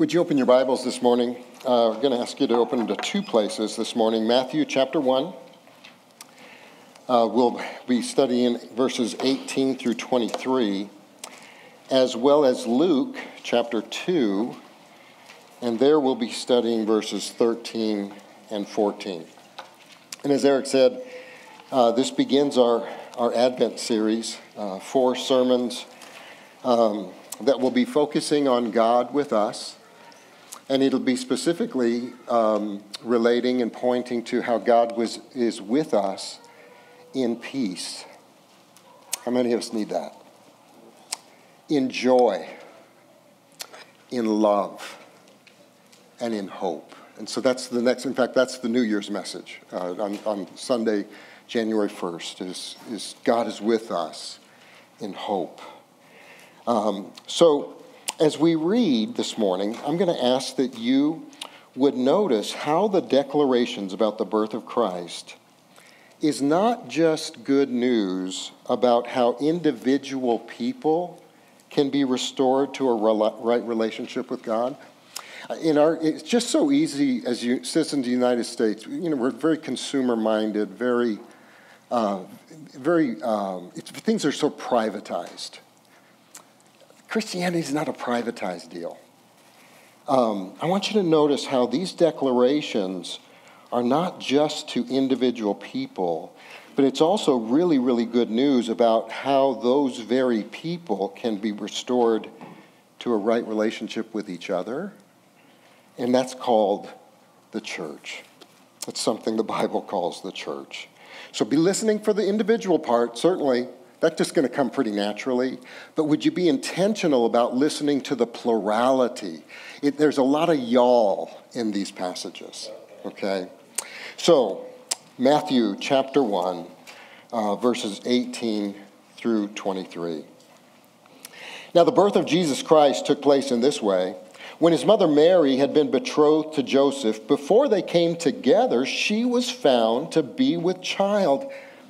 Would you open your Bibles this morning? Uh, we're going to ask you to open to two places this morning Matthew chapter 1. Uh, we'll be studying verses 18 through 23, as well as Luke chapter 2, and there we'll be studying verses 13 and 14. And as Eric said, uh, this begins our, our Advent series, uh, four sermons um, that will be focusing on God with us and it'll be specifically um, relating and pointing to how God was, is with us in peace. How many of us need that? In joy, in love, and in hope. And so that's the next, in fact, that's the New Year's message uh, on, on Sunday, January 1st, is, is God is with us in hope. Um, so as we read this morning, I'm going to ask that you would notice how the declarations about the birth of Christ is not just good news about how individual people can be restored to a right relationship with God. In our, it's just so easy as you, citizens of the United States. You know, we're very consumer-minded, very, uh, very. Um, things are so privatized. Christianity is not a privatized deal. Um, I want you to notice how these declarations are not just to individual people, but it's also really, really good news about how those very people can be restored to a right relationship with each other. And that's called the church. It's something the Bible calls the church. So be listening for the individual part, certainly. That's just going to come pretty naturally. But would you be intentional about listening to the plurality? It, there's a lot of y'all in these passages, okay? So, Matthew chapter 1, uh, verses 18 through 23. Now, the birth of Jesus Christ took place in this way. When his mother Mary had been betrothed to Joseph, before they came together, she was found to be with child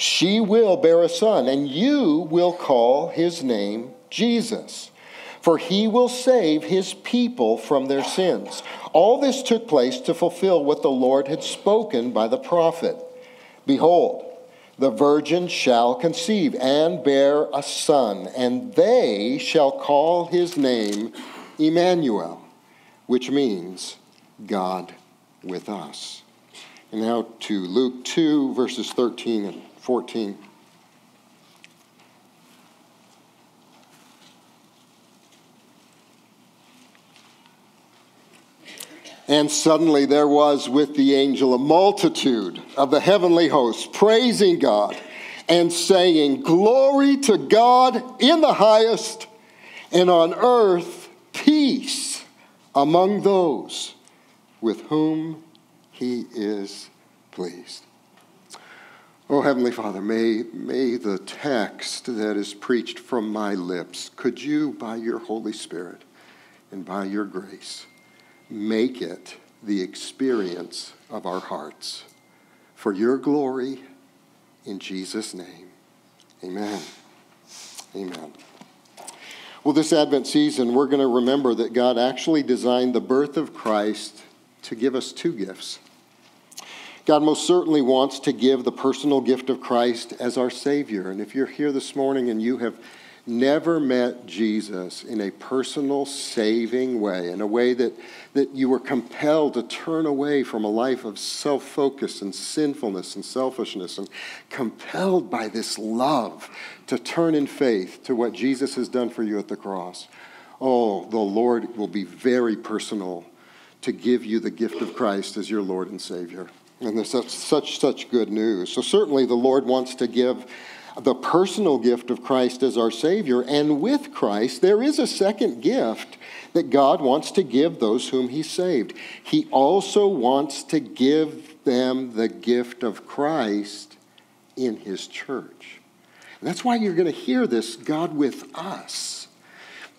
She will bear a son, and you will call his name Jesus, for he will save his people from their sins. All this took place to fulfill what the Lord had spoken by the prophet Behold, the virgin shall conceive and bear a son, and they shall call his name Emmanuel, which means God with us. And now to Luke 2, verses 13 and 14. And suddenly there was with the angel a multitude of the heavenly hosts praising God and saying, Glory to God in the highest, and on earth peace among those with whom he is pleased. Oh, Heavenly Father, may, may the text that is preached from my lips, could you, by your Holy Spirit and by your grace, make it the experience of our hearts. For your glory, in Jesus' name. Amen. Amen. Well, this Advent season, we're going to remember that God actually designed the birth of Christ to give us two gifts God most certainly wants to give the personal gift of Christ as our Savior. And if you're here this morning and you have never met Jesus in a personal, saving way, in a way that, that you were compelled to turn away from a life of self focus and sinfulness and selfishness, and compelled by this love to turn in faith to what Jesus has done for you at the cross, oh, the Lord will be very personal to give you the gift of Christ as your Lord and Savior. And there's such, such, such good news. So, certainly, the Lord wants to give the personal gift of Christ as our Savior. And with Christ, there is a second gift that God wants to give those whom He saved. He also wants to give them the gift of Christ in His church. And that's why you're going to hear this God with us.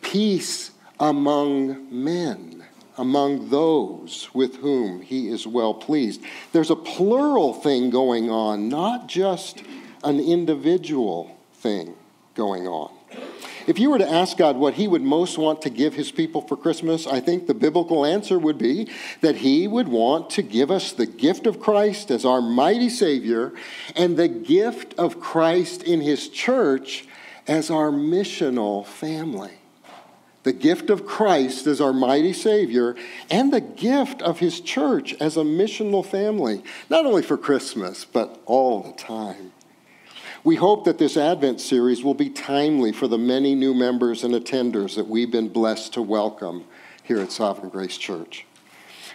Peace among men, among those with whom He is well pleased. There's a plural thing going on, not just an individual thing going on. If you were to ask God what He would most want to give His people for Christmas, I think the biblical answer would be that He would want to give us the gift of Christ as our mighty Savior and the gift of Christ in His church as our missional family. The gift of Christ as our mighty Savior and the gift of His church as a missional family, not only for Christmas, but all the time. We hope that this Advent series will be timely for the many new members and attenders that we've been blessed to welcome here at Sovereign Grace Church.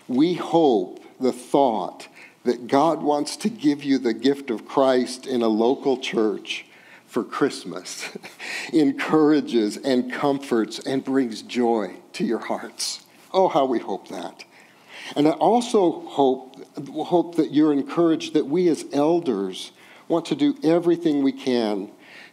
We hope the thought that God wants to give you the gift of Christ in a local church for Christmas encourages and comforts and brings joy to your hearts. Oh, how we hope that. And I also hope, hope that you're encouraged that we as elders want to do everything we can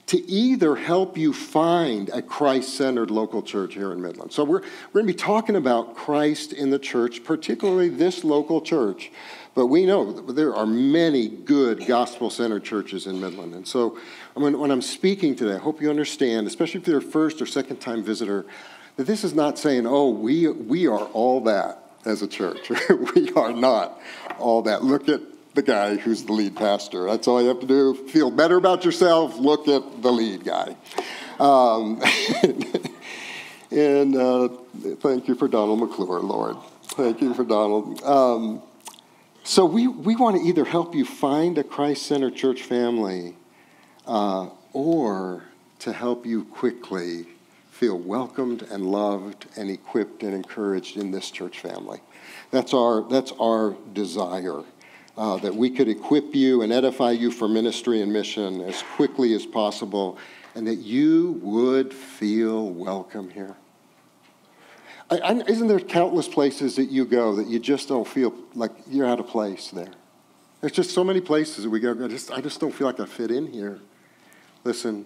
to either help you find a Christ centered local church here in Midland. So, we're, we're going to be talking about Christ in the church, particularly this local church. But we know there are many good gospel centered churches in Midland. And so, when, when I'm speaking today, I hope you understand, especially if you're a first or second time visitor, that this is not saying, oh, we, we are all that as a church. we are not all that. Look at the guy who's the lead pastor. That's all you have to do. Feel better about yourself, look at the lead guy. Um, and uh, thank you for Donald McClure, Lord. Thank you for Donald. Um, so we, we want to either help you find a Christ centered church family uh, or to help you quickly feel welcomed and loved and equipped and encouraged in this church family. That's our, that's our desire uh, that we could equip you and edify you for ministry and mission as quickly as possible, and that you would feel welcome here. I, I, isn't there countless places that you go that you just don't feel like you're out of place there? There's just so many places that we go, I just, I just don't feel like I fit in here. Listen,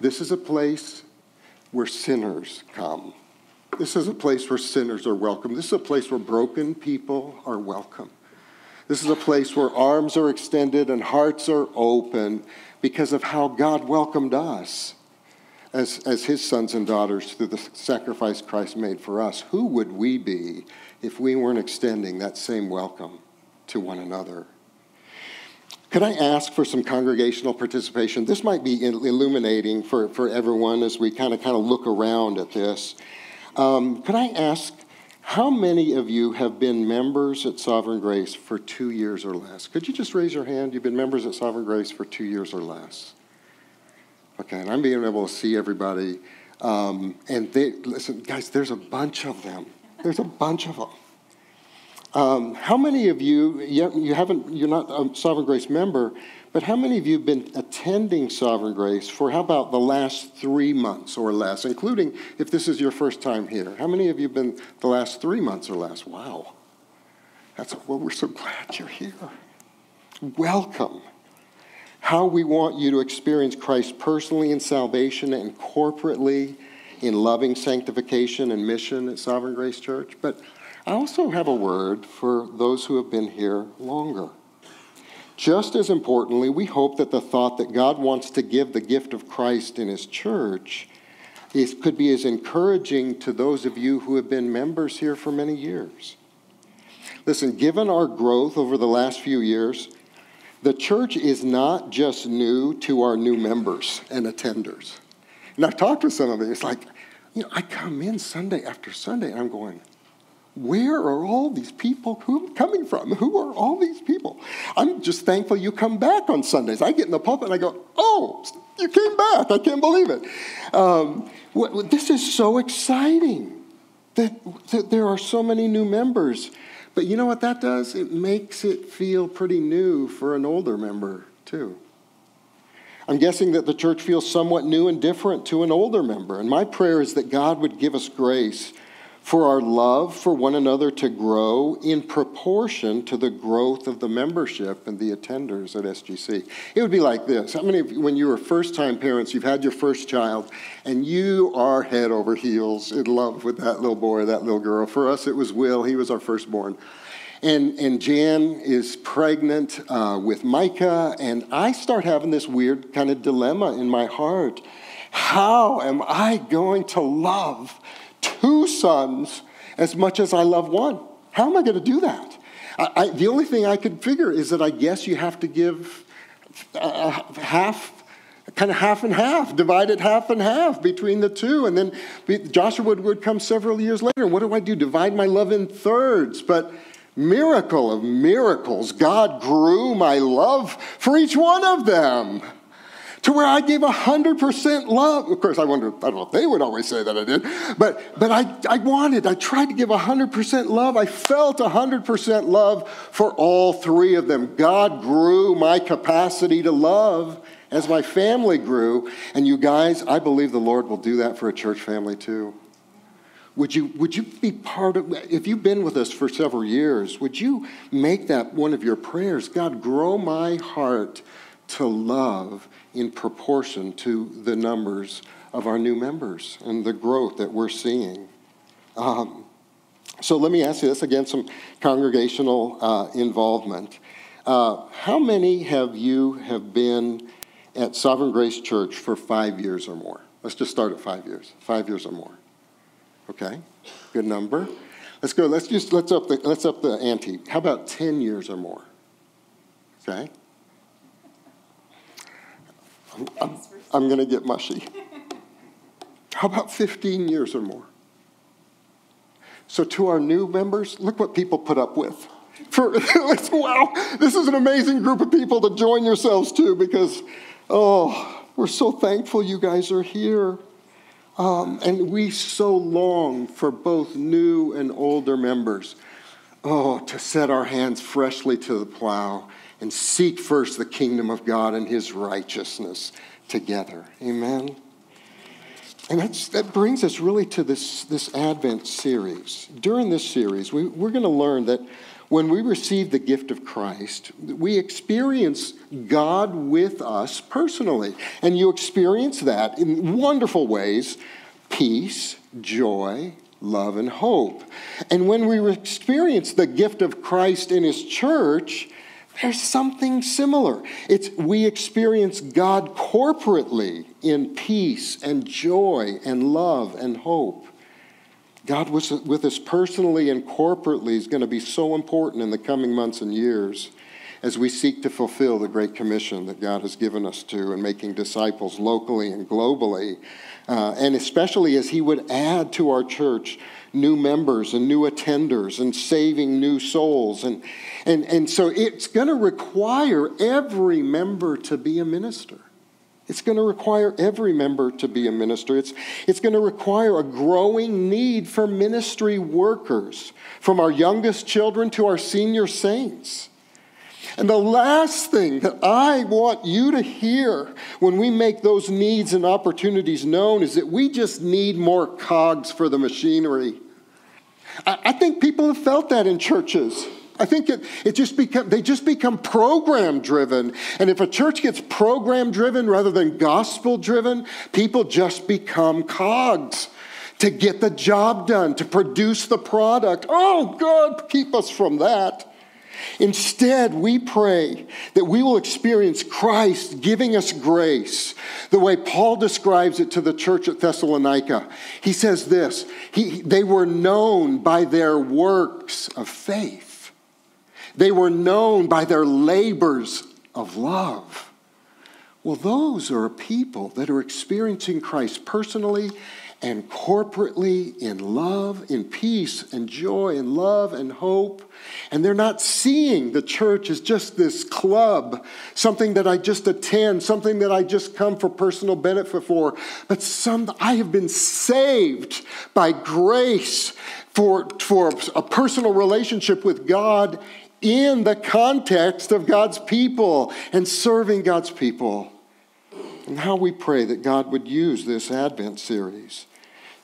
this is a place where sinners come. This is a place where sinners are welcome. This is a place where broken people are welcome. This is a place where arms are extended and hearts are open because of how God welcomed us as, as his sons and daughters through the sacrifice Christ made for us. Who would we be if we weren't extending that same welcome to one another? Could I ask for some congregational participation? This might be illuminating for, for everyone as we kind of kind of look around at this. Um, could I ask how many of you have been members at Sovereign Grace for two years or less? Could you just raise your hand? You've been members at Sovereign Grace for two years or less. Okay, and I'm being able to see everybody. Um, and they, listen, guys, there's a bunch of them. There's a bunch of them. Um, how many of you, you haven't, you're not a Sovereign Grace member, but how many of you have been attending Sovereign Grace for how about the last three months or less, including if this is your first time here? How many of you have been the last three months or less? Wow. That's, well, we're so glad you're here. Welcome. How we want you to experience Christ personally in salvation and corporately in loving sanctification and mission at Sovereign Grace Church. But I also have a word for those who have been here longer. Just as importantly, we hope that the thought that God wants to give the gift of Christ in His church is, could be as encouraging to those of you who have been members here for many years. Listen, given our growth over the last few years, the church is not just new to our new members and attenders. And I've talked with some of them, it's like, you know, I come in Sunday after Sunday and I'm going, where are all these people who coming from? Who are all these people? I'm just thankful you come back on Sundays. I get in the pulpit and I go, oh, you came back. I can't believe it. Um, this is so exciting that, that there are so many new members. But you know what that does? It makes it feel pretty new for an older member, too. I'm guessing that the church feels somewhat new and different to an older member. And my prayer is that God would give us grace for our love for one another to grow in proportion to the growth of the membership and the attenders at SGC. It would be like this. How many of you, when you were first time parents, you've had your first child, and you are head over heels in love with that little boy that little girl? For us, it was Will. He was our firstborn. And, and Jan is pregnant uh, with Micah, and I start having this weird kind of dilemma in my heart. How am I going to love two sons as much as I love one. How am I going to do that? I, I, the only thing I could figure is that I guess you have to give uh, half, kind of half and half, divide it half and half between the two. And then Joshua would come several years later. What do I do? Divide my love in thirds. But miracle of miracles, God grew my love for each one of them to where I gave 100% love. Of course, I wonder, I don't know if they would always say that I did, but, but I, I wanted, I tried to give 100% love. I felt 100% love for all three of them. God grew my capacity to love as my family grew. And you guys, I believe the Lord will do that for a church family too. Would you, would you be part of, if you've been with us for several years, would you make that one of your prayers? God, grow my heart to love in proportion to the numbers of our new members and the growth that we're seeing. Um, so let me ask you this again some congregational uh, involvement. Uh, how many have you have been at Sovereign Grace Church for five years or more? Let's just start at five years. Five years or more. Okay, good number. Let's go. Let's just let's up the let's up the ante. How about ten years or more? Okay, I'm, I'm going to get mushy. How about 15 years or more? So, to our new members, look what people put up with. For, wow, this is an amazing group of people to join yourselves to because, oh, we're so thankful you guys are here. Um, and we so long for both new and older members, oh, to set our hands freshly to the plow and seek first the kingdom of God and his righteousness together. Amen. And that brings us really to this, this Advent series. During this series, we, we're going to learn that when we receive the gift of Christ, we experience God with us personally. And you experience that in wonderful ways peace, joy, love, and hope. And when we experience the gift of Christ in His church, there's something similar. It's we experience God corporately in peace and joy and love and hope. God was with us personally and corporately is going to be so important in the coming months and years as we seek to fulfill the Great Commission that God has given us to in making disciples locally and globally, uh, and especially as He would add to our church new members and new attenders and saving new souls. And, and, and so it's going to require every member to be a minister. It's going to require every member to be a minister. It's, it's going to require a growing need for ministry workers, from our youngest children to our senior saints. And the last thing that I want you to hear when we make those needs and opportunities known is that we just need more cogs for the machinery. I, think people have felt that in churches. I think it, it just become, they just become program driven. And if a church gets program driven rather than gospel driven, people just become cogs to get the job done, to produce the product. Oh, God, keep us from that. Instead, we pray that we will experience Christ giving us grace the way Paul describes it to the church at Thessalonica. He says this he, They were known by their works of faith, they were known by their labors of love. Well, those are people that are experiencing Christ personally and corporately in love, in peace and joy and love and hope. And they're not seeing the church as just this club, something that I just attend, something that I just come for personal benefit for, but some I have been saved by grace for, for a personal relationship with God in the context of God's people and serving God's people. And how we pray that God would use this Advent series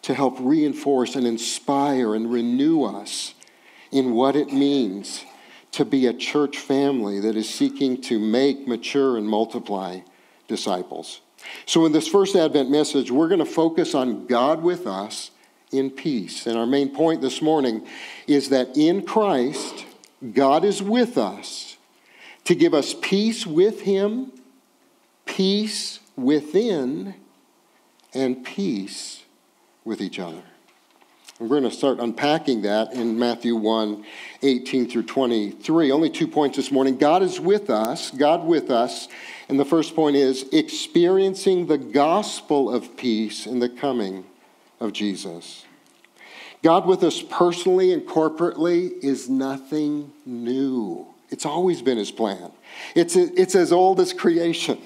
to help reinforce and inspire and renew us in what it means to be a church family that is seeking to make, mature, and multiply disciples. So, in this first Advent message, we're going to focus on God with us in peace. And our main point this morning is that in Christ, God is with us to give us peace with Him, peace within, and peace with each other. We're going to start unpacking that in Matthew 1 18 through 23. Only two points this morning. God is with us, God with us. And the first point is experiencing the gospel of peace in the coming of Jesus. God with us personally and corporately is nothing new. It's always been his plan. It's, it's as old as creation.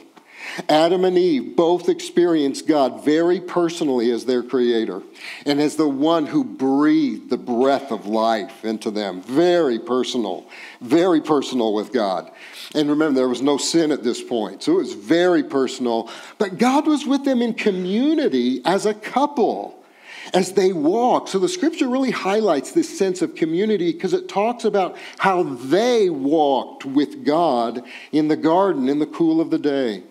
Adam and Eve both experienced God very personally as their creator and as the one who breathed the breath of life into them. Very personal, very personal with God. And remember, there was no sin at this point, so it was very personal. But God was with them in community as a couple as they walk. So the scripture really highlights this sense of community because it talks about how they walked with God in the garden in the cool of the day.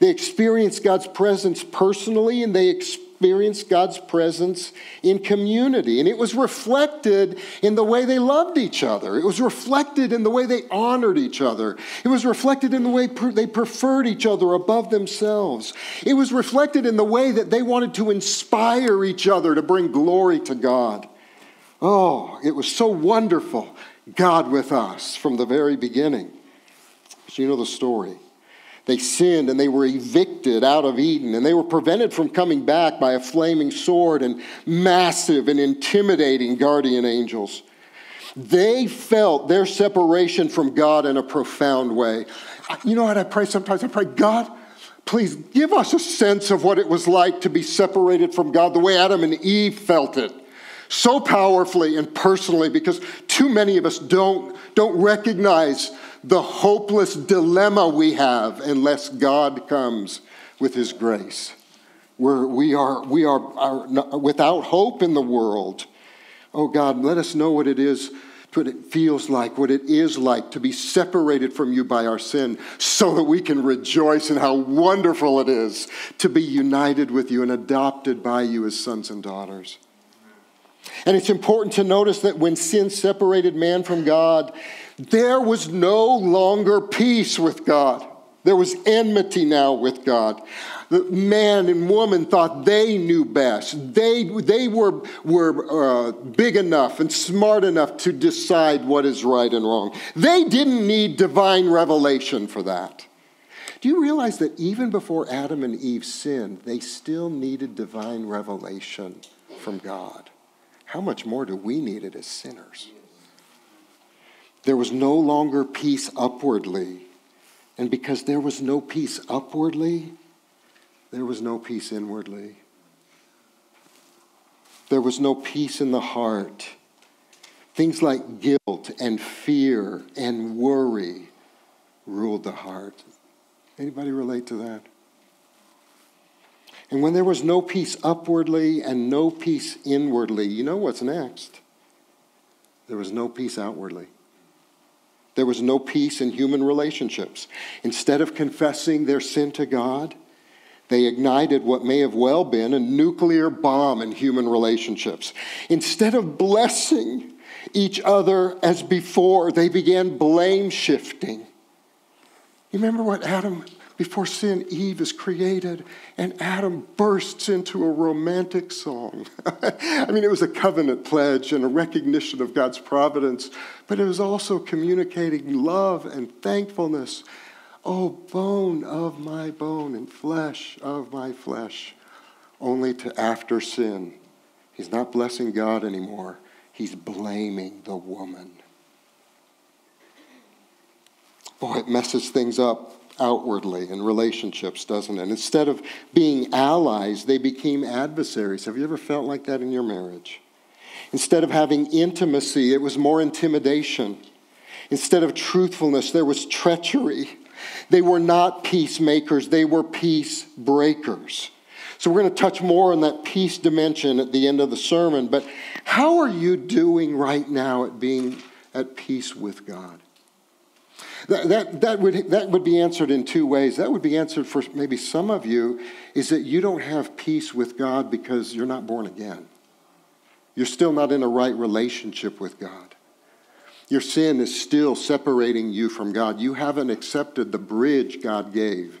They experienced God's presence personally and they experienced God's presence in community. And it was reflected in the way they loved each other, it was reflected in the way they honored each other, it was reflected in the way they preferred each other above themselves. It was reflected in the way that they wanted to inspire each other to bring glory to God. Oh, it was so wonderful. God with us from the very beginning. But you know the story. They sinned and they were evicted out of Eden, and they were prevented from coming back by a flaming sword and massive and intimidating guardian angels. They felt their separation from God in a profound way. You know what I pray sometimes? I pray, God, please give us a sense of what it was like to be separated from God the way Adam and Eve felt it so powerfully and personally because too many of us don't, don't recognize the hopeless dilemma we have unless God comes with his grace. We're, we are, we are, are without hope in the world. Oh God, let us know what it is, what it feels like, what it is like to be separated from you by our sin, so that we can rejoice in how wonderful it is to be united with you and adopted by you as sons and daughters. And it's important to notice that when sin separated man from God, there was no longer peace with God. There was enmity now with God. The man and woman thought they knew best. They, they were, were uh, big enough and smart enough to decide what is right and wrong. They didn't need divine revelation for that. Do you realize that even before Adam and Eve sinned, they still needed divine revelation from God? How much more do we need it as sinners? There was no longer peace upwardly. And because there was no peace upwardly, there was no peace inwardly. There was no peace in the heart. Things like guilt and fear and worry ruled the heart. Anybody relate to that? And when there was no peace upwardly and no peace inwardly, you know what's next? There was no peace outwardly. There was no peace in human relationships. Instead of confessing their sin to God, they ignited what may have well been a nuclear bomb in human relationships. Instead of blessing each other as before, they began blame shifting. You remember what Adam before sin, Eve is created, and Adam bursts into a romantic song. I mean, it was a covenant pledge and a recognition of God's providence, but it was also communicating love and thankfulness. Oh, bone of my bone and flesh of my flesh, only to after sin. He's not blessing God anymore, he's blaming the woman. Boy, it messes things up outwardly in relationships, doesn't it? Instead of being allies, they became adversaries. Have you ever felt like that in your marriage? Instead of having intimacy, it was more intimidation. Instead of truthfulness, there was treachery. They were not peacemakers, they were peace breakers. So we're going to touch more on that peace dimension at the end of the sermon. But how are you doing right now at being at peace with God? That, that, that, would, that would be answered in two ways. That would be answered for maybe some of you is that you don't have peace with God because you're not born again. You're still not in a right relationship with God. Your sin is still separating you from God. You haven't accepted the bridge God gave.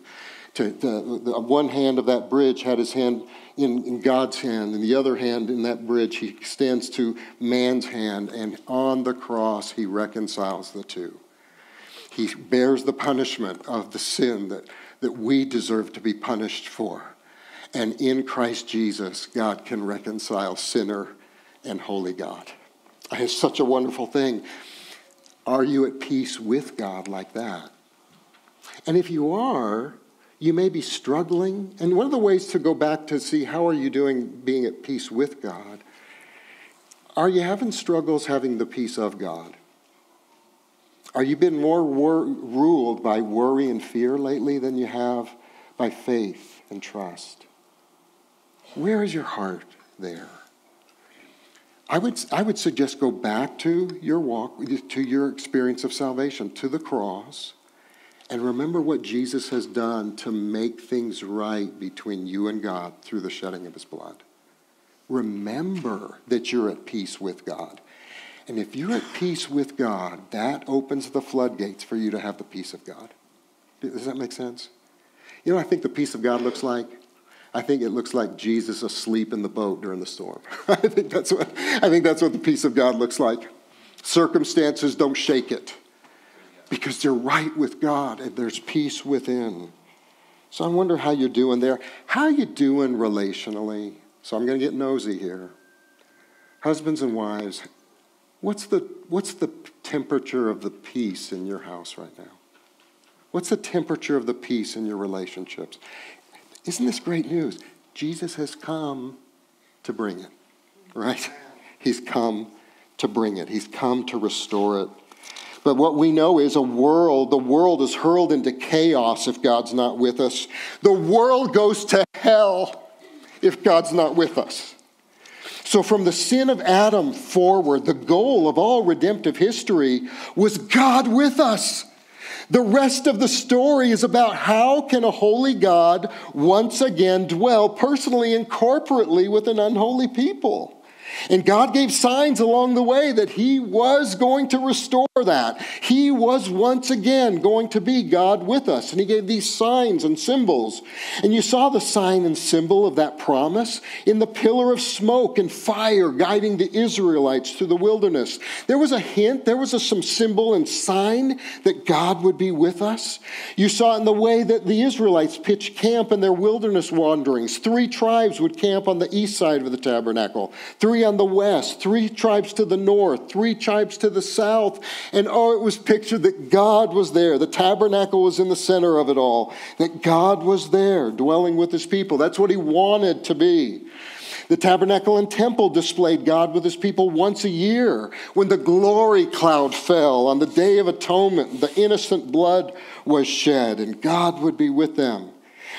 To, the, one hand of that bridge had his hand in, in God's hand, and the other hand in that bridge he extends to man's hand, and on the cross he reconciles the two. He bears the punishment of the sin that, that we deserve to be punished for. And in Christ Jesus, God can reconcile sinner and holy God. It's such a wonderful thing. Are you at peace with God like that? And if you are, you may be struggling. And one of the ways to go back to see how are you doing being at peace with God, are you having struggles having the peace of God? Are you been more wor- ruled by worry and fear lately than you have by faith and trust? Where is your heart there? I would, I would suggest go back to your walk, to your experience of salvation, to the cross, and remember what Jesus has done to make things right between you and God through the shedding of his blood. Remember that you're at peace with God. And if you're at peace with God, that opens the floodgates for you to have the peace of God. Does that make sense? You know, I think the peace of God looks like. I think it looks like Jesus asleep in the boat during the storm. I think that's what I think that's what the peace of God looks like. Circumstances don't shake it because they're right with God and there's peace within. So I wonder how you're doing there. How you doing relationally? So I'm going to get nosy here. Husbands and wives, What's the, what's the temperature of the peace in your house right now? What's the temperature of the peace in your relationships? Isn't this great news? Jesus has come to bring it, right? He's come to bring it, He's come to restore it. But what we know is a world, the world is hurled into chaos if God's not with us. The world goes to hell if God's not with us. So, from the sin of Adam forward, the goal of all redemptive history was God with us. The rest of the story is about how can a holy God once again dwell personally and corporately with an unholy people. And God gave signs along the way that He was going to restore that. He was once again going to be God with us. And He gave these signs and symbols. And you saw the sign and symbol of that promise in the pillar of smoke and fire guiding the Israelites through the wilderness. There was a hint, there was a, some symbol and sign that God would be with us. You saw in the way that the Israelites pitched camp in their wilderness wanderings. Three tribes would camp on the east side of the tabernacle, three on the west, three tribes to the north, three tribes to the south. And oh, it was pictured that God was there. The tabernacle was in the center of it all, that God was there dwelling with his people. That's what he wanted to be. The tabernacle and temple displayed God with his people once a year when the glory cloud fell on the day of atonement. The innocent blood was shed, and God would be with them.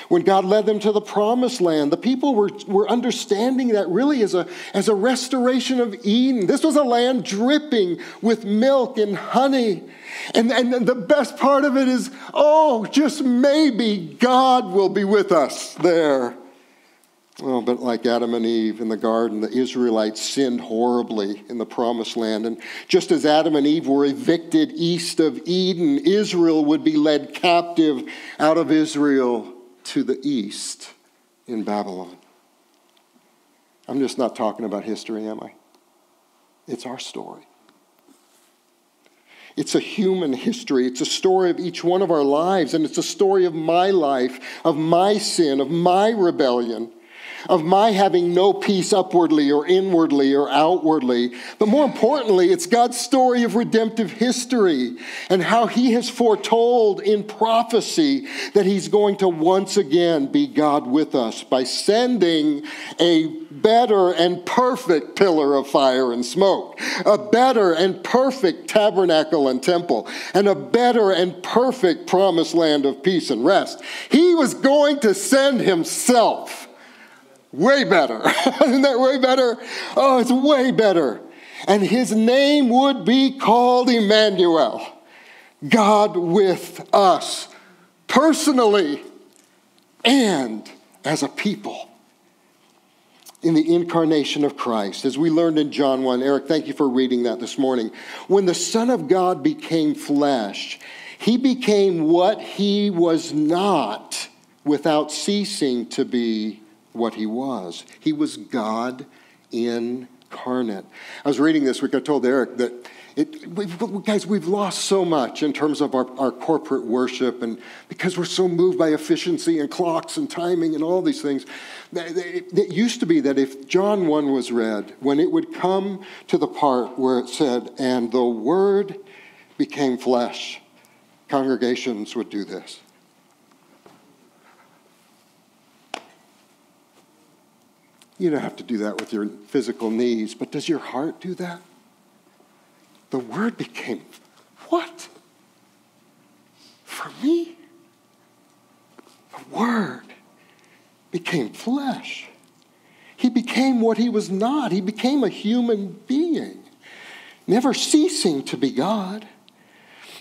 When God led them to the promised land, the people were, were understanding that really as a, as a restoration of Eden. This was a land dripping with milk and honey. And, and the best part of it is oh, just maybe God will be with us there. Well, but like Adam and Eve in the garden, the Israelites sinned horribly in the promised land. And just as Adam and Eve were evicted east of Eden, Israel would be led captive out of Israel to the east in Babylon. I'm just not talking about history, am I? It's our story. It's a human history. It's a story of each one of our lives, and it's a story of my life, of my sin, of my rebellion. Of my having no peace upwardly or inwardly or outwardly. But more importantly, it's God's story of redemptive history and how He has foretold in prophecy that He's going to once again be God with us by sending a better and perfect pillar of fire and smoke, a better and perfect tabernacle and temple, and a better and perfect promised land of peace and rest. He was going to send Himself. Way better. Isn't that way better? Oh, it's way better. And His name would be called Emmanuel, God with us, personally and as a people in the incarnation of Christ. As we learned in John 1, Eric, thank you for reading that this morning. When the Son of God became flesh, he became what he was not without ceasing to be what he was. He was God incarnate. I was reading this week, I told Eric that it, we've, guys, we've lost so much in terms of our, our corporate worship, and because we're so moved by efficiency and clocks and timing and all these things. It used to be that if John 1 was read, when it would come to the part where it said, and the Word became flesh, congregations would do this. You don't have to do that with your physical knees, but does your heart do that? the Word became what? For me? The Word became flesh. He became what he was not. He became a human being, never ceasing to be God.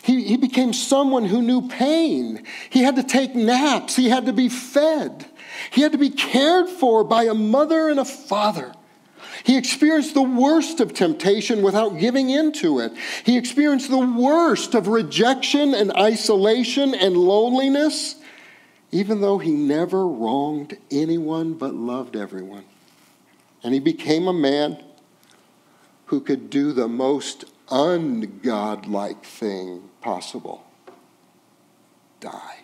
He, he became someone who knew pain. He had to take naps. He had to be fed. He had to be cared for by a mother and a father. He experienced the worst of temptation without giving in to it. He experienced the worst of rejection and isolation and loneliness, even though he never wronged anyone but loved everyone. And he became a man who could do the most ungodlike thing possible die.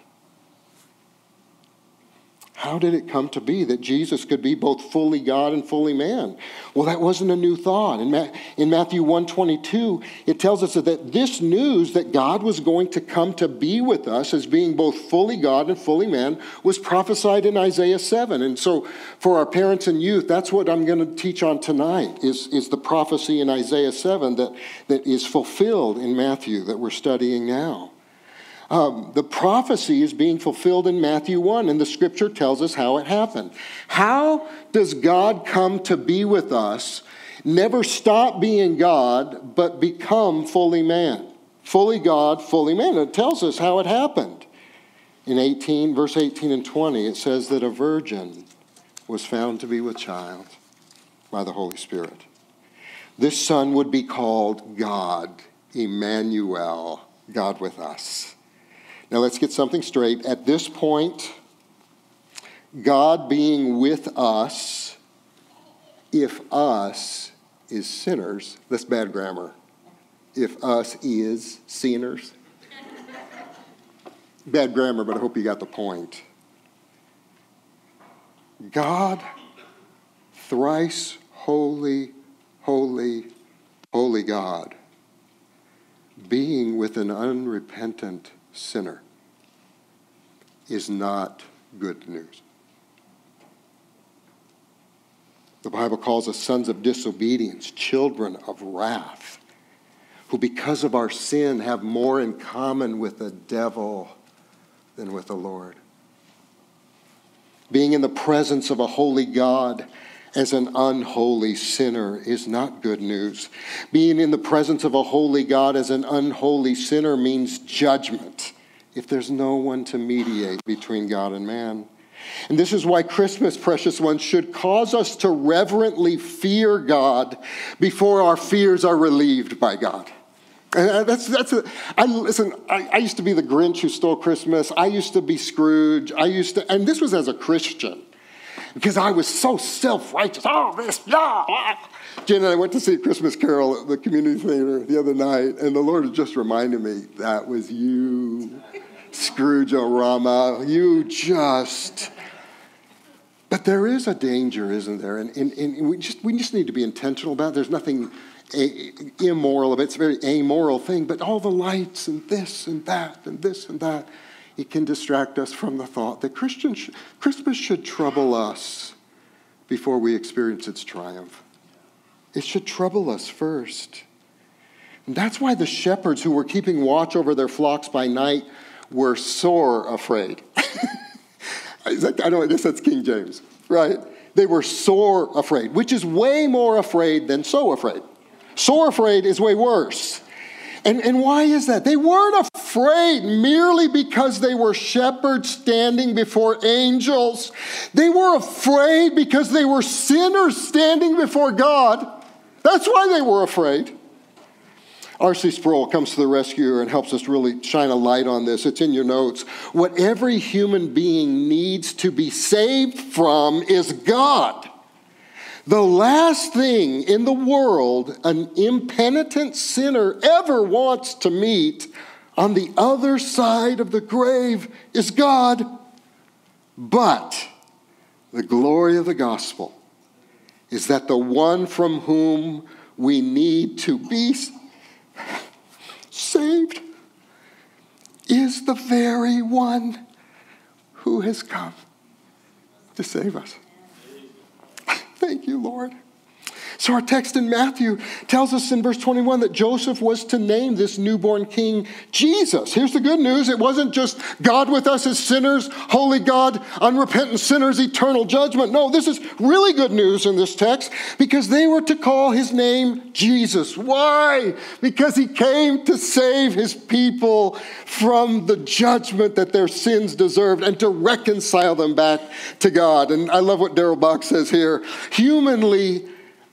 How did it come to be that Jesus could be both fully God and fully man? Well, that wasn't a new thought. In, Ma- in Matthew 122, it tells us that this news that God was going to come to be with us as being both fully God and fully man was prophesied in Isaiah 7. And so for our parents and youth, that's what I'm going to teach on tonight is, is the prophecy in Isaiah 7 that, that is fulfilled in Matthew that we're studying now. Um, the prophecy is being fulfilled in Matthew 1, and the scripture tells us how it happened. How does God come to be with us, never stop being God, but become fully man? Fully God, fully man. It tells us how it happened. In 18, verse 18 and 20, it says that a virgin was found to be with child by the Holy Spirit. This son would be called God, Emmanuel, God with us. Now let's get something straight. At this point, God being with us, if us is sinners, that's bad grammar. If us is sinners. bad grammar, but I hope you got the point. God, thrice holy, holy, holy God, being with an unrepentant sinner is not good news. The Bible calls us sons of disobedience, children of wrath, who because of our sin have more in common with the devil than with the Lord. Being in the presence of a holy God as an unholy sinner is not good news. Being in the presence of a holy God as an unholy sinner means judgment if there's no one to mediate between God and man. And this is why Christmas, precious ones, should cause us to reverently fear God before our fears are relieved by God. And uh, that's, that's a, I, listen, I, I used to be the Grinch who stole Christmas. I used to be Scrooge. I used to, and this was as a Christian because I was so self righteous. Oh, this, yeah. Jen and I went to see Christmas Carol at the community theater the other night, and the Lord just reminded me that was you, Scrooge Orama. You just. But there is a danger, isn't there? And, and, and we, just, we just need to be intentional about it. There's nothing a, immoral about it. It's a very amoral thing. But all the lights and this and that and this and that, it can distract us from the thought that sh- Christmas should trouble us before we experience its triumph. It should trouble us first. And that's why the shepherds who were keeping watch over their flocks by night were sore afraid. I don't guess that's King James, right? They were sore afraid, which is way more afraid than so afraid. Sore afraid is way worse. And, and why is that? They weren't afraid merely because they were shepherds standing before angels. They were afraid because they were sinners standing before God. That's why they were afraid. R.C. Sproul comes to the rescue and helps us really shine a light on this. It's in your notes. What every human being needs to be saved from is God. The last thing in the world an impenitent sinner ever wants to meet on the other side of the grave is God. But the glory of the gospel is that the one from whom we need to be saved is the very one who has come to save us. Thank you, Lord. So, our text in Matthew tells us in verse 21 that Joseph was to name this newborn king Jesus. Here's the good news it wasn't just God with us as sinners, holy God, unrepentant sinners, eternal judgment. No, this is really good news in this text because they were to call his name Jesus. Why? Because he came to save his people from the judgment that their sins deserved and to reconcile them back to God. And I love what Darrell Bock says here. Humanly,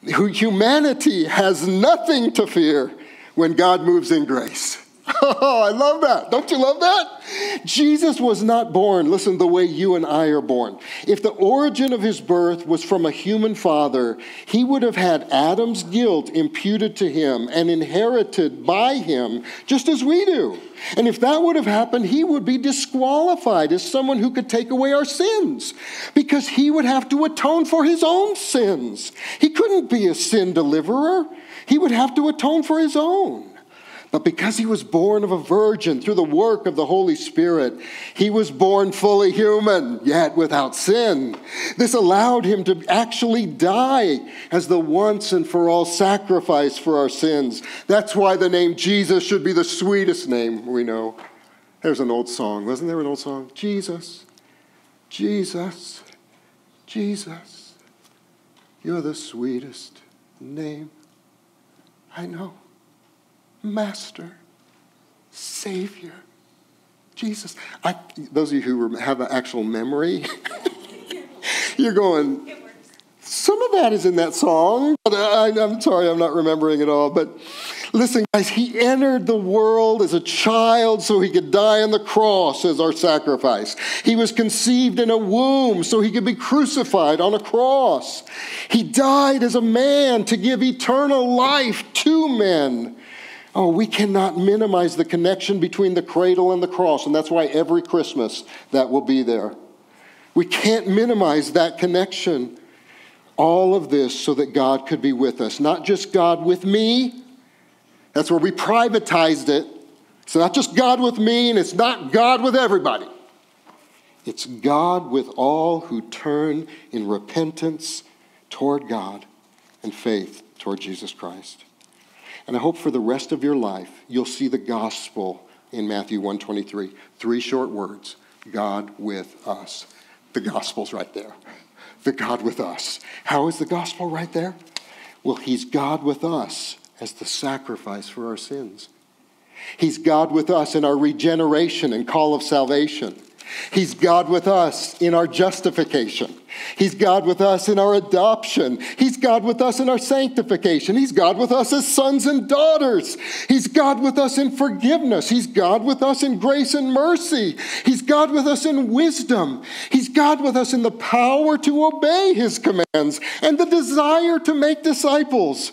humanity has nothing to fear when God moves in grace. Oh, I love that. Don't you love that? Jesus was not born, listen, the way you and I are born. If the origin of his birth was from a human father, he would have had Adam's guilt imputed to him and inherited by him, just as we do. And if that would have happened, he would be disqualified as someone who could take away our sins because he would have to atone for his own sins. He couldn't be a sin deliverer, he would have to atone for his own. But because he was born of a virgin through the work of the Holy Spirit, he was born fully human, yet without sin. This allowed him to actually die as the once and for all sacrifice for our sins. That's why the name Jesus should be the sweetest name we know. There's an old song, wasn't there an old song? Jesus, Jesus, Jesus, you're the sweetest name I know. Master, Savior, Jesus. I, those of you who have an actual memory, you're going, some of that is in that song. I, I'm sorry, I'm not remembering it all. But listen, guys, he entered the world as a child so he could die on the cross as our sacrifice. He was conceived in a womb so he could be crucified on a cross. He died as a man to give eternal life to men. Oh, we cannot minimize the connection between the cradle and the cross, and that's why every Christmas that will be there. We can't minimize that connection. All of this so that God could be with us. Not just God with me, that's where we privatized it. It's not just God with me, and it's not God with everybody. It's God with all who turn in repentance toward God and faith toward Jesus Christ. And I hope for the rest of your life, you'll see the gospel in Matthew 123. Three short words God with us. The gospel's right there. The God with us. How is the gospel right there? Well, He's God with us as the sacrifice for our sins. He's God with us in our regeneration and call of salvation. He's God with us in our justification. He's God with us in our adoption. He's God with us in our sanctification. He's God with us as sons and daughters. He's God with us in forgiveness. He's God with us in grace and mercy. He's God with us in wisdom. He's God with us in the power to obey His commands and the desire to make disciples.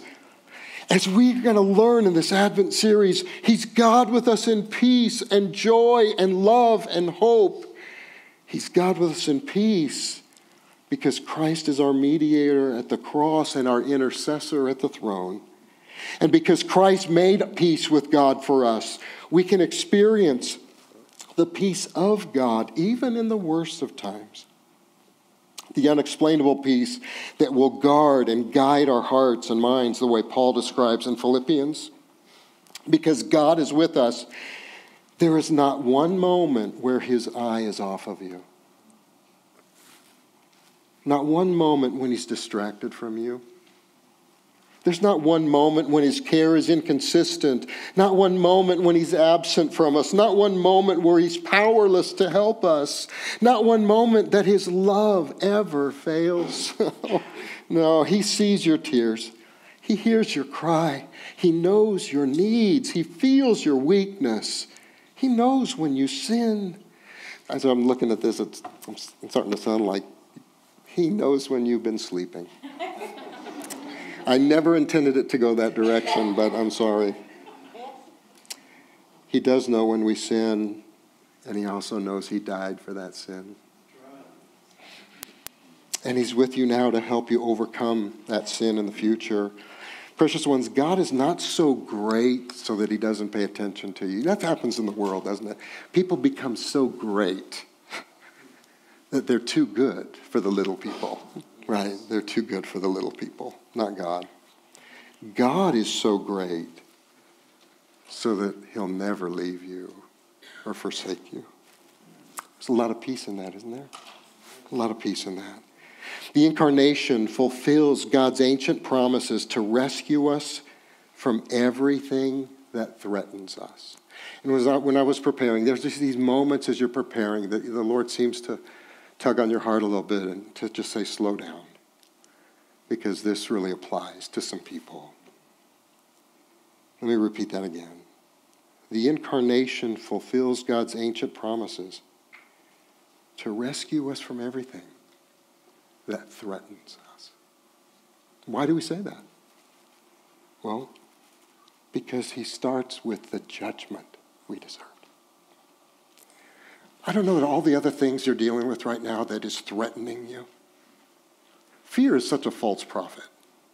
As we're going to learn in this Advent series, He's God with us in peace and joy and love and hope. He's God with us in peace because Christ is our mediator at the cross and our intercessor at the throne. And because Christ made peace with God for us, we can experience the peace of God even in the worst of times. The unexplainable peace that will guard and guide our hearts and minds, the way Paul describes in Philippians. Because God is with us, there is not one moment where his eye is off of you. Not one moment when he's distracted from you. There's not one moment when his care is inconsistent, not one moment when he's absent from us, not one moment where he's powerless to help us, not one moment that his love ever fails. no, he sees your tears. He hears your cry. He knows your needs. He feels your weakness. He knows when you sin. As I'm looking at this, I'm starting to sound like he knows when you've been sleeping. I never intended it to go that direction, but I'm sorry. He does know when we sin, and He also knows He died for that sin. And He's with you now to help you overcome that sin in the future. Precious ones, God is not so great so that He doesn't pay attention to you. That happens in the world, doesn't it? People become so great that they're too good for the little people. Right? They're too good for the little people, not God. God is so great so that he'll never leave you or forsake you. There's a lot of peace in that, isn't there? A lot of peace in that. The incarnation fulfills God's ancient promises to rescue us from everything that threatens us. And was when I was preparing, there's just these moments as you're preparing that the Lord seems to tug on your heart a little bit and to just say, slow down. Because this really applies to some people. Let me repeat that again. The incarnation fulfills God's ancient promises to rescue us from everything that threatens us. Why do we say that? Well, because he starts with the judgment we deserve. I don't know that all the other things you're dealing with right now that is threatening you. Fear is such a false prophet.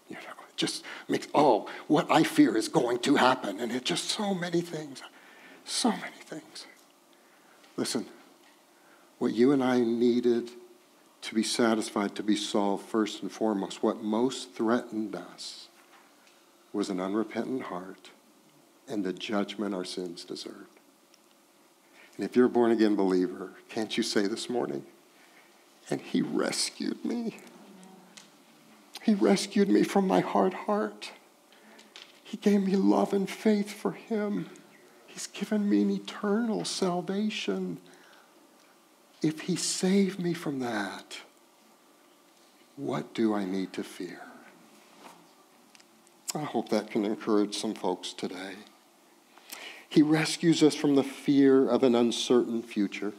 You know, it just makes, oh, what I fear is going to happen. And it's just so many things. So many things. Listen, what you and I needed to be satisfied, to be solved first and foremost, what most threatened us was an unrepentant heart and the judgment our sins deserved. And if you're a born again believer, can't you say this morning, and he rescued me? He rescued me from my hard heart. He gave me love and faith for him. He's given me an eternal salvation. If he saved me from that, what do I need to fear? I hope that can encourage some folks today. He rescues us from the fear of an uncertain future.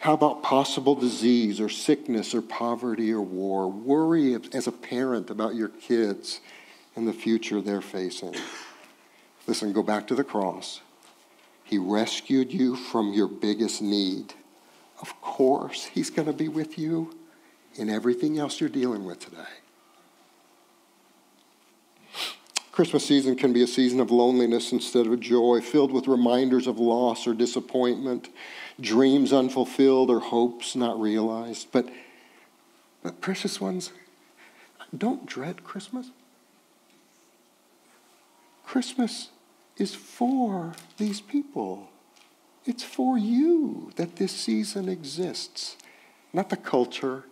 How about possible disease or sickness or poverty or war? Worry as a parent about your kids and the future they're facing. Listen, go back to the cross. He rescued you from your biggest need. Of course, He's going to be with you in everything else you're dealing with today. Christmas season can be a season of loneliness instead of joy, filled with reminders of loss or disappointment, dreams unfulfilled or hopes not realized. But, but precious ones, don't dread Christmas. Christmas is for these people. It's for you that this season exists. Not the culture,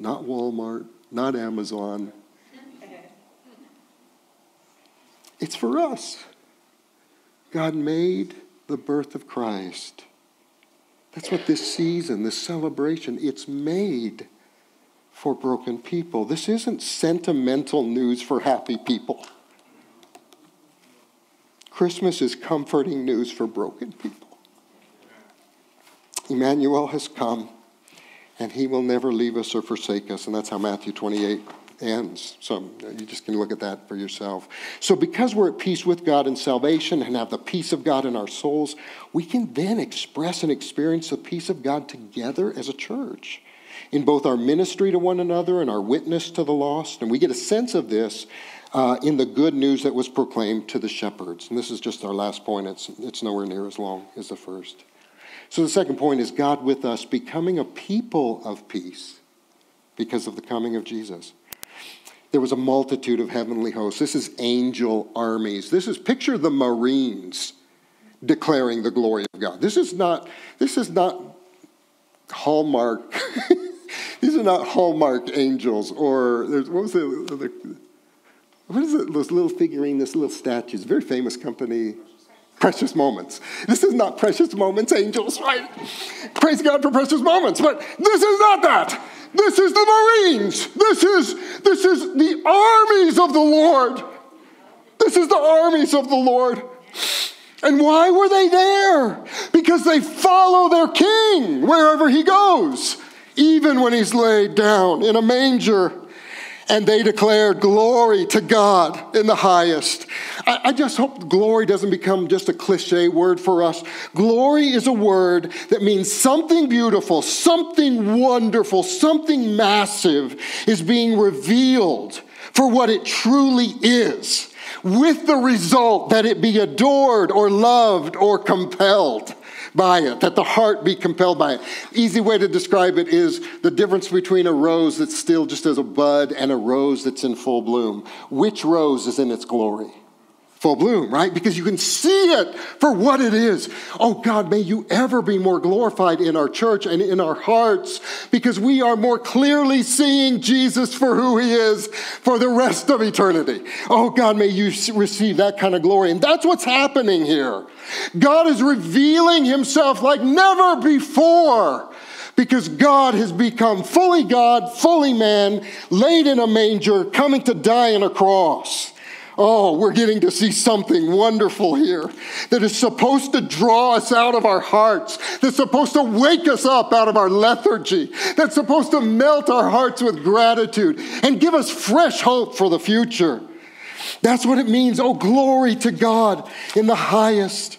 not Walmart, not Amazon, It's for us. God made the birth of Christ. That's what this season, this celebration, it's made for broken people. This isn't sentimental news for happy people. Christmas is comforting news for broken people. Emmanuel has come, and he will never leave us or forsake us. And that's how Matthew 28 ends. So you just can look at that for yourself. So, because we're at peace with God in salvation and have the peace of God in our souls, we can then express and experience the peace of God together as a church. in both our ministry to one another and our witness to the lost. And we get a sense of this uh, in the good news that was proclaimed to the shepherds. And this is just our last point, it's, it's nowhere near as long as the first. So the second point is God with us, becoming a people of peace because of the coming of Jesus. There was a multitude of heavenly hosts. This is angel armies. This is picture the Marines declaring the glory of God. This is not, this is not Hallmark. These are not Hallmark angels or there's what was it? What is it? Those little figurine, this little statues, very famous company. Precious moments. This is not precious moments, angels, right? Praise God for precious moments, but this is not that. This is the Marines. This is this is the armies of the Lord. This is the armies of the Lord. And why were they there? Because they follow their king wherever he goes, even when he's laid down in a manger. And they declared glory to God in the highest. I, I just hope glory doesn't become just a cliche word for us. Glory is a word that means something beautiful, something wonderful, something massive is being revealed for what it truly is with the result that it be adored or loved or compelled by it, that the heart be compelled by it. Easy way to describe it is the difference between a rose that's still just as a bud and a rose that's in full bloom. Which rose is in its glory? Full bloom, right? Because you can see it for what it is. Oh God, may you ever be more glorified in our church and in our hearts because we are more clearly seeing Jesus for who he is for the rest of eternity. Oh God, may you receive that kind of glory. And that's what's happening here. God is revealing himself like never before because God has become fully God, fully man, laid in a manger, coming to die on a cross. Oh, we're getting to see something wonderful here that is supposed to draw us out of our hearts, that's supposed to wake us up out of our lethargy, that's supposed to melt our hearts with gratitude and give us fresh hope for the future. That's what it means. Oh, glory to God in the highest.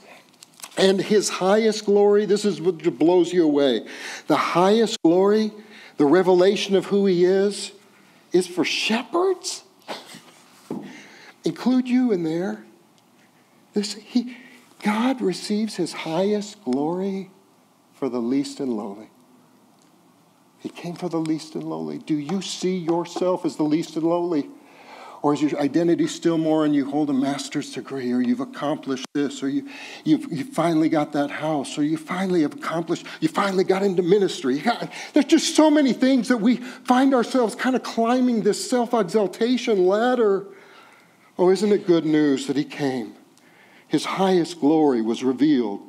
And his highest glory, this is what blows you away. The highest glory, the revelation of who he is, is for shepherds include you in there. This, he, God receives his highest glory for the least and lowly. He came for the least and lowly. Do you see yourself as the least and lowly? Or is your identity still more and you hold a master's degree, or you've accomplished this, or you, you've, you finally got that house, or you finally have accomplished, you finally got into ministry. There's just so many things that we find ourselves kind of climbing this self exaltation ladder. Oh, isn't it good news that he came? His highest glory was revealed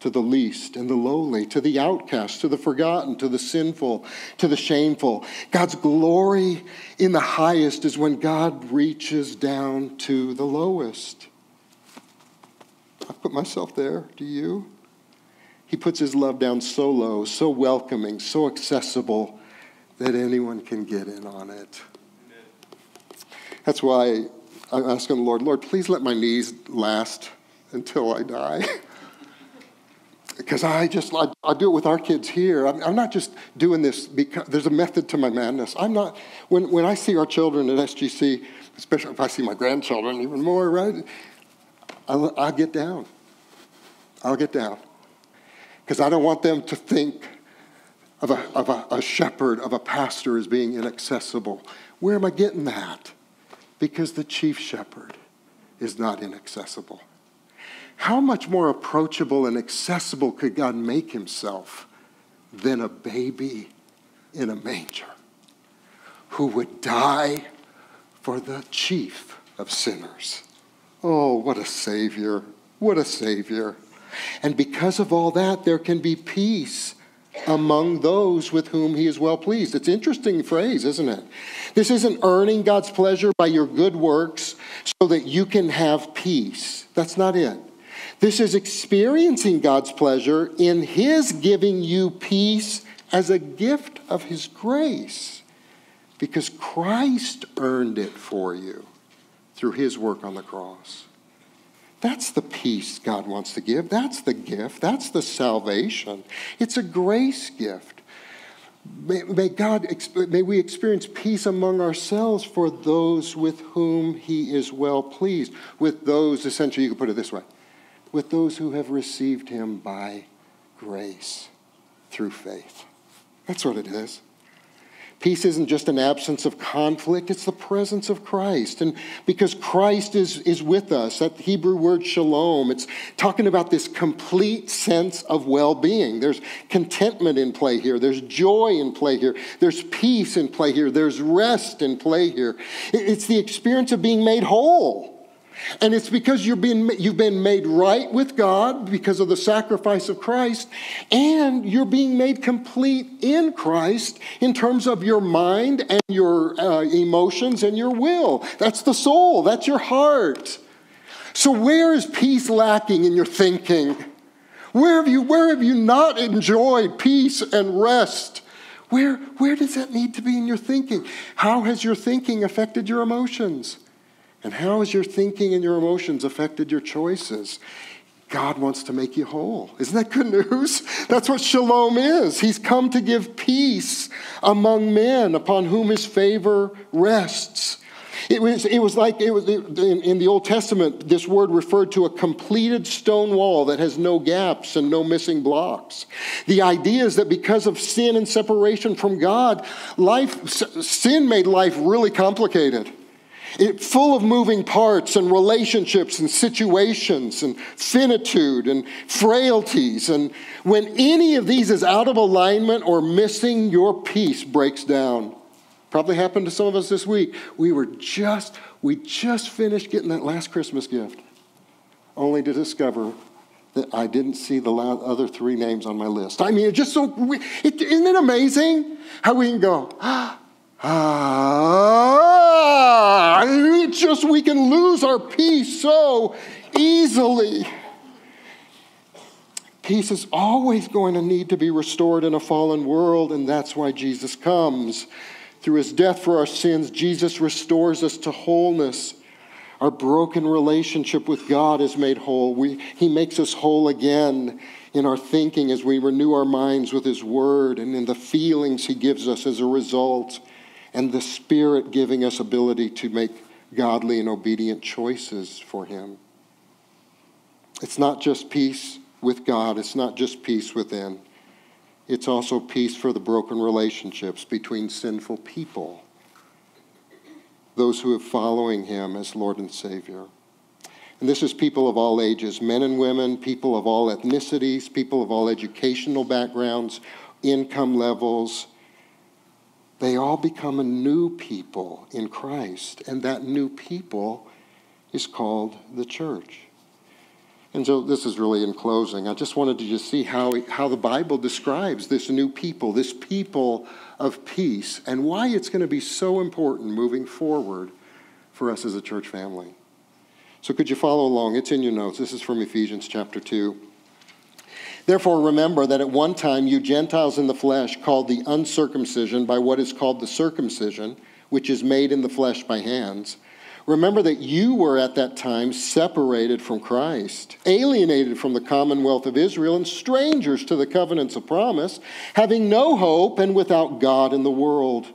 to the least and the lowly, to the outcast, to the forgotten, to the sinful, to the shameful. God's glory in the highest is when God reaches down to the lowest. I put myself there. Do you? He puts his love down so low, so welcoming, so accessible that anyone can get in on it. That's why I'm asking the Lord, Lord, please let my knees last until I die. because I just, I, I, do it with our kids here. I'm, I'm, not just doing this because there's a method to my madness. I'm not, when, when I see our children at SGC, especially if I see my grandchildren even more, right? I'll, I'll get down. I'll get down. Because I don't want them to think of, a, of a, a shepherd, of a pastor as being inaccessible. Where am I getting that? Because the chief shepherd is not inaccessible. How much more approachable and accessible could God make himself than a baby in a manger who would die for the chief of sinners? Oh, what a Savior! What a Savior. And because of all that, there can be peace among those with whom he is well pleased. It's interesting phrase, isn't it? This isn't earning God's pleasure by your good works so that you can have peace. That's not it. This is experiencing God's pleasure in his giving you peace as a gift of his grace because Christ earned it for you through his work on the cross. That's the peace God wants to give. That's the gift. That's the salvation. It's a grace gift. May, may, God, may we experience peace among ourselves for those with whom He is well pleased. With those, essentially, you could put it this way with those who have received Him by grace through faith. That's what it is. Peace isn't just an absence of conflict, it's the presence of Christ. And because Christ is, is with us, that Hebrew word shalom, it's talking about this complete sense of well being. There's contentment in play here, there's joy in play here, there's peace in play here, there's rest in play here. It's the experience of being made whole. And it's because you're being, you've been made right with God because of the sacrifice of Christ, and you're being made complete in Christ in terms of your mind and your uh, emotions and your will. That's the soul, that's your heart. So, where is peace lacking in your thinking? Where have you, where have you not enjoyed peace and rest? Where, where does that need to be in your thinking? How has your thinking affected your emotions? And how has your thinking and your emotions affected your choices? God wants to make you whole. Isn't that good news? That's what shalom is. He's come to give peace among men upon whom his favor rests. It was, it was like it was in, in the Old Testament, this word referred to a completed stone wall that has no gaps and no missing blocks. The idea is that because of sin and separation from God, life, sin made life really complicated. It, full of moving parts and relationships and situations and finitude and frailties. And when any of these is out of alignment or missing, your peace breaks down. Probably happened to some of us this week. We were just, we just finished getting that last Christmas gift, only to discover that I didn't see the other three names on my list. I mean, it's just so, is isn't it amazing how we can go, ah, Ah, it's just we can lose our peace so easily. Peace is always going to need to be restored in a fallen world, and that's why Jesus comes. Through his death for our sins, Jesus restores us to wholeness. Our broken relationship with God is made whole. We, he makes us whole again in our thinking as we renew our minds with His Word and in the feelings He gives us as a result and the Spirit giving us ability to make godly and obedient choices for Him. It's not just peace with God, it's not just peace within, it's also peace for the broken relationships between sinful people, those who are following Him as Lord and Savior. And this is people of all ages men and women, people of all ethnicities, people of all educational backgrounds, income levels they all become a new people in Christ, and that new people is called the church. And so this is really in closing. I just wanted to just see how, how the Bible describes this new people, this people of peace, and why it's going to be so important moving forward for us as a church family. So could you follow along? It's in your notes. This is from Ephesians chapter 2. Therefore, remember that at one time you Gentiles in the flesh, called the uncircumcision by what is called the circumcision, which is made in the flesh by hands, remember that you were at that time separated from Christ, alienated from the commonwealth of Israel, and strangers to the covenants of promise, having no hope and without God in the world.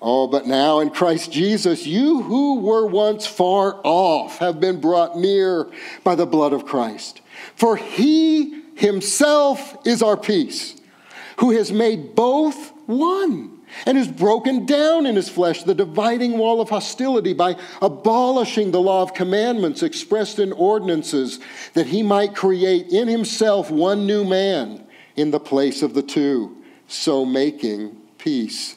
Oh, but now in Christ Jesus, you who were once far off have been brought near by the blood of Christ. For he himself is our peace, who has made both one and has broken down in his flesh the dividing wall of hostility by abolishing the law of commandments expressed in ordinances, that he might create in himself one new man in the place of the two, so making peace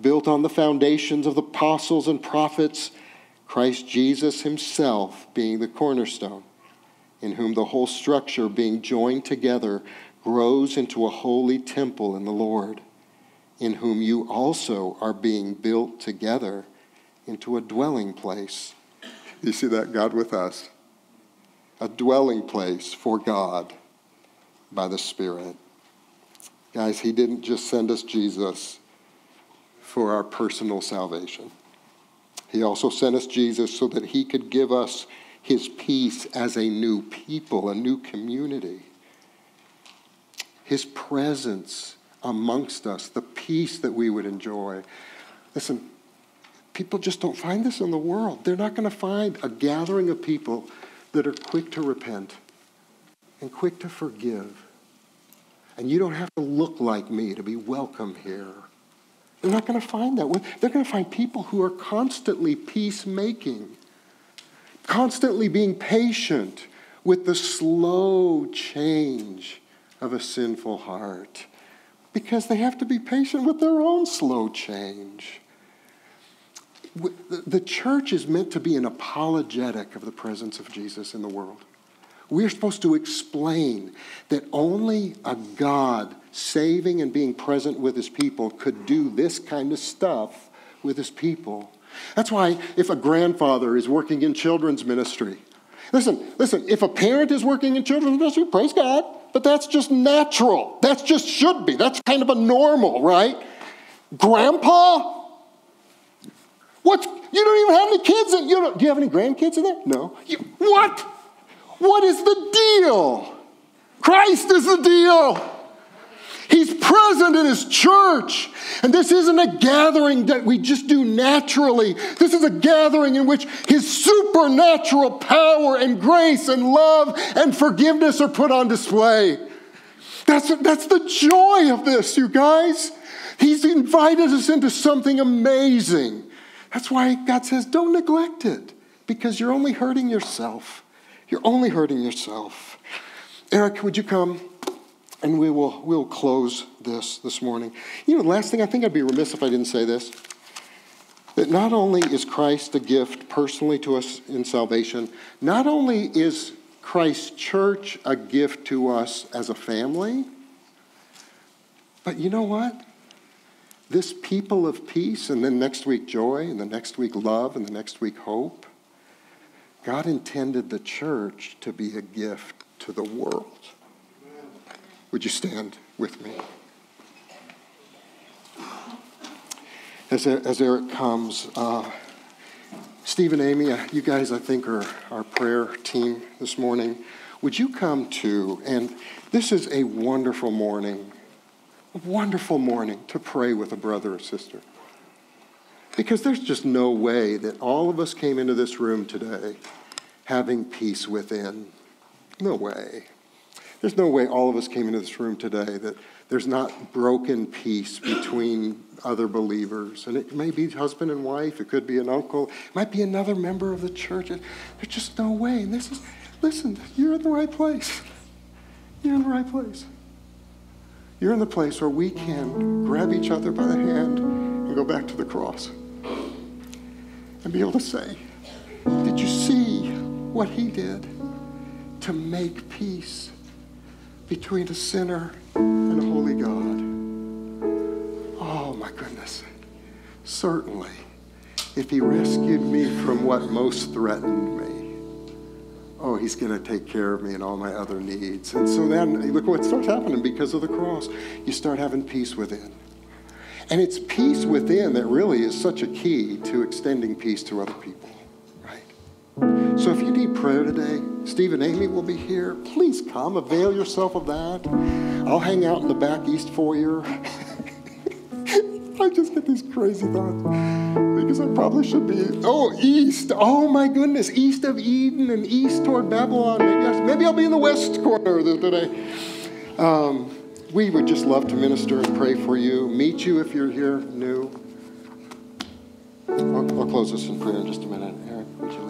built on the foundations of the apostles and prophets, Christ Jesus himself being the cornerstone, in whom the whole structure being joined together grows into a holy temple in the Lord. in whom you also are being built together into a dwelling place. You see that? God with us. A dwelling place for God by the Spirit. Guys, He didn't just send us Jesus for our personal salvation. He also sent us Jesus so that He could give us His peace as a new people, a new community. His presence amongst us, the peace that we would enjoy. Listen, people just don't find this in the world. They're not going to find a gathering of people that are quick to repent and quick to forgive. And you don't have to look like me to be welcome here. They're not going to find that. They're going to find people who are constantly peacemaking, constantly being patient with the slow change of a sinful heart because they have to be patient with their own slow change. The church is meant to be an apologetic of the presence of Jesus in the world. We're supposed to explain that only a God saving and being present with his people could do this kind of stuff with his people. That's why if a grandfather is working in children's ministry, listen, listen, if a parent is working in children's ministry, praise God, but that's just natural. That's just should be. That's kind of a normal, right? Grandpa? What? You don't even have any kids in you do you have any grandkids in there? No. You, what? What is the deal? Christ is the deal. He's present in His church. And this isn't a gathering that we just do naturally. This is a gathering in which His supernatural power and grace and love and forgiveness are put on display. That's, that's the joy of this, you guys. He's invited us into something amazing. That's why God says, don't neglect it, because you're only hurting yourself. You're only hurting yourself. Eric, would you come? And we will we'll close this this morning. You know, the last thing I think I'd be remiss if I didn't say this. That not only is Christ a gift personally to us in salvation, not only is Christ's church a gift to us as a family, but you know what? This people of peace, and then next week joy, and the next week love, and the next week hope. God intended the church to be a gift to the world. Would you stand with me? As, as Eric comes, uh, Steve and Amy, uh, you guys, I think, are our prayer team this morning. Would you come too? And this is a wonderful morning, a wonderful morning to pray with a brother or sister. Because there's just no way that all of us came into this room today having peace within. No way. There's no way all of us came into this room today that there's not broken peace between other believers. And it may be husband and wife, it could be an uncle, it might be another member of the church. There's just no way. And this is, listen, you're in the right place. You're in the right place. You're in the place where we can grab each other by the hand and go back to the cross and be able to say, Did you see what he did to make peace? Between a sinner and a holy God. Oh my goodness. Certainly, if he rescued me from what most threatened me, oh, he's going to take care of me and all my other needs. And so then, look what starts happening because of the cross. You start having peace within. And it's peace within that really is such a key to extending peace to other people. So if you need prayer today, Steve and Amy will be here. Please come, avail yourself of that. I'll hang out in the back east foyer. I just get these crazy thoughts because I probably should be. Oh, east. Oh my goodness, east of Eden and east toward Babylon. Maybe, I, maybe I'll be in the west corner today. Um, we would just love to minister and pray for you, meet you if you're here new. I'll, I'll close this in prayer in just a minute. Eric?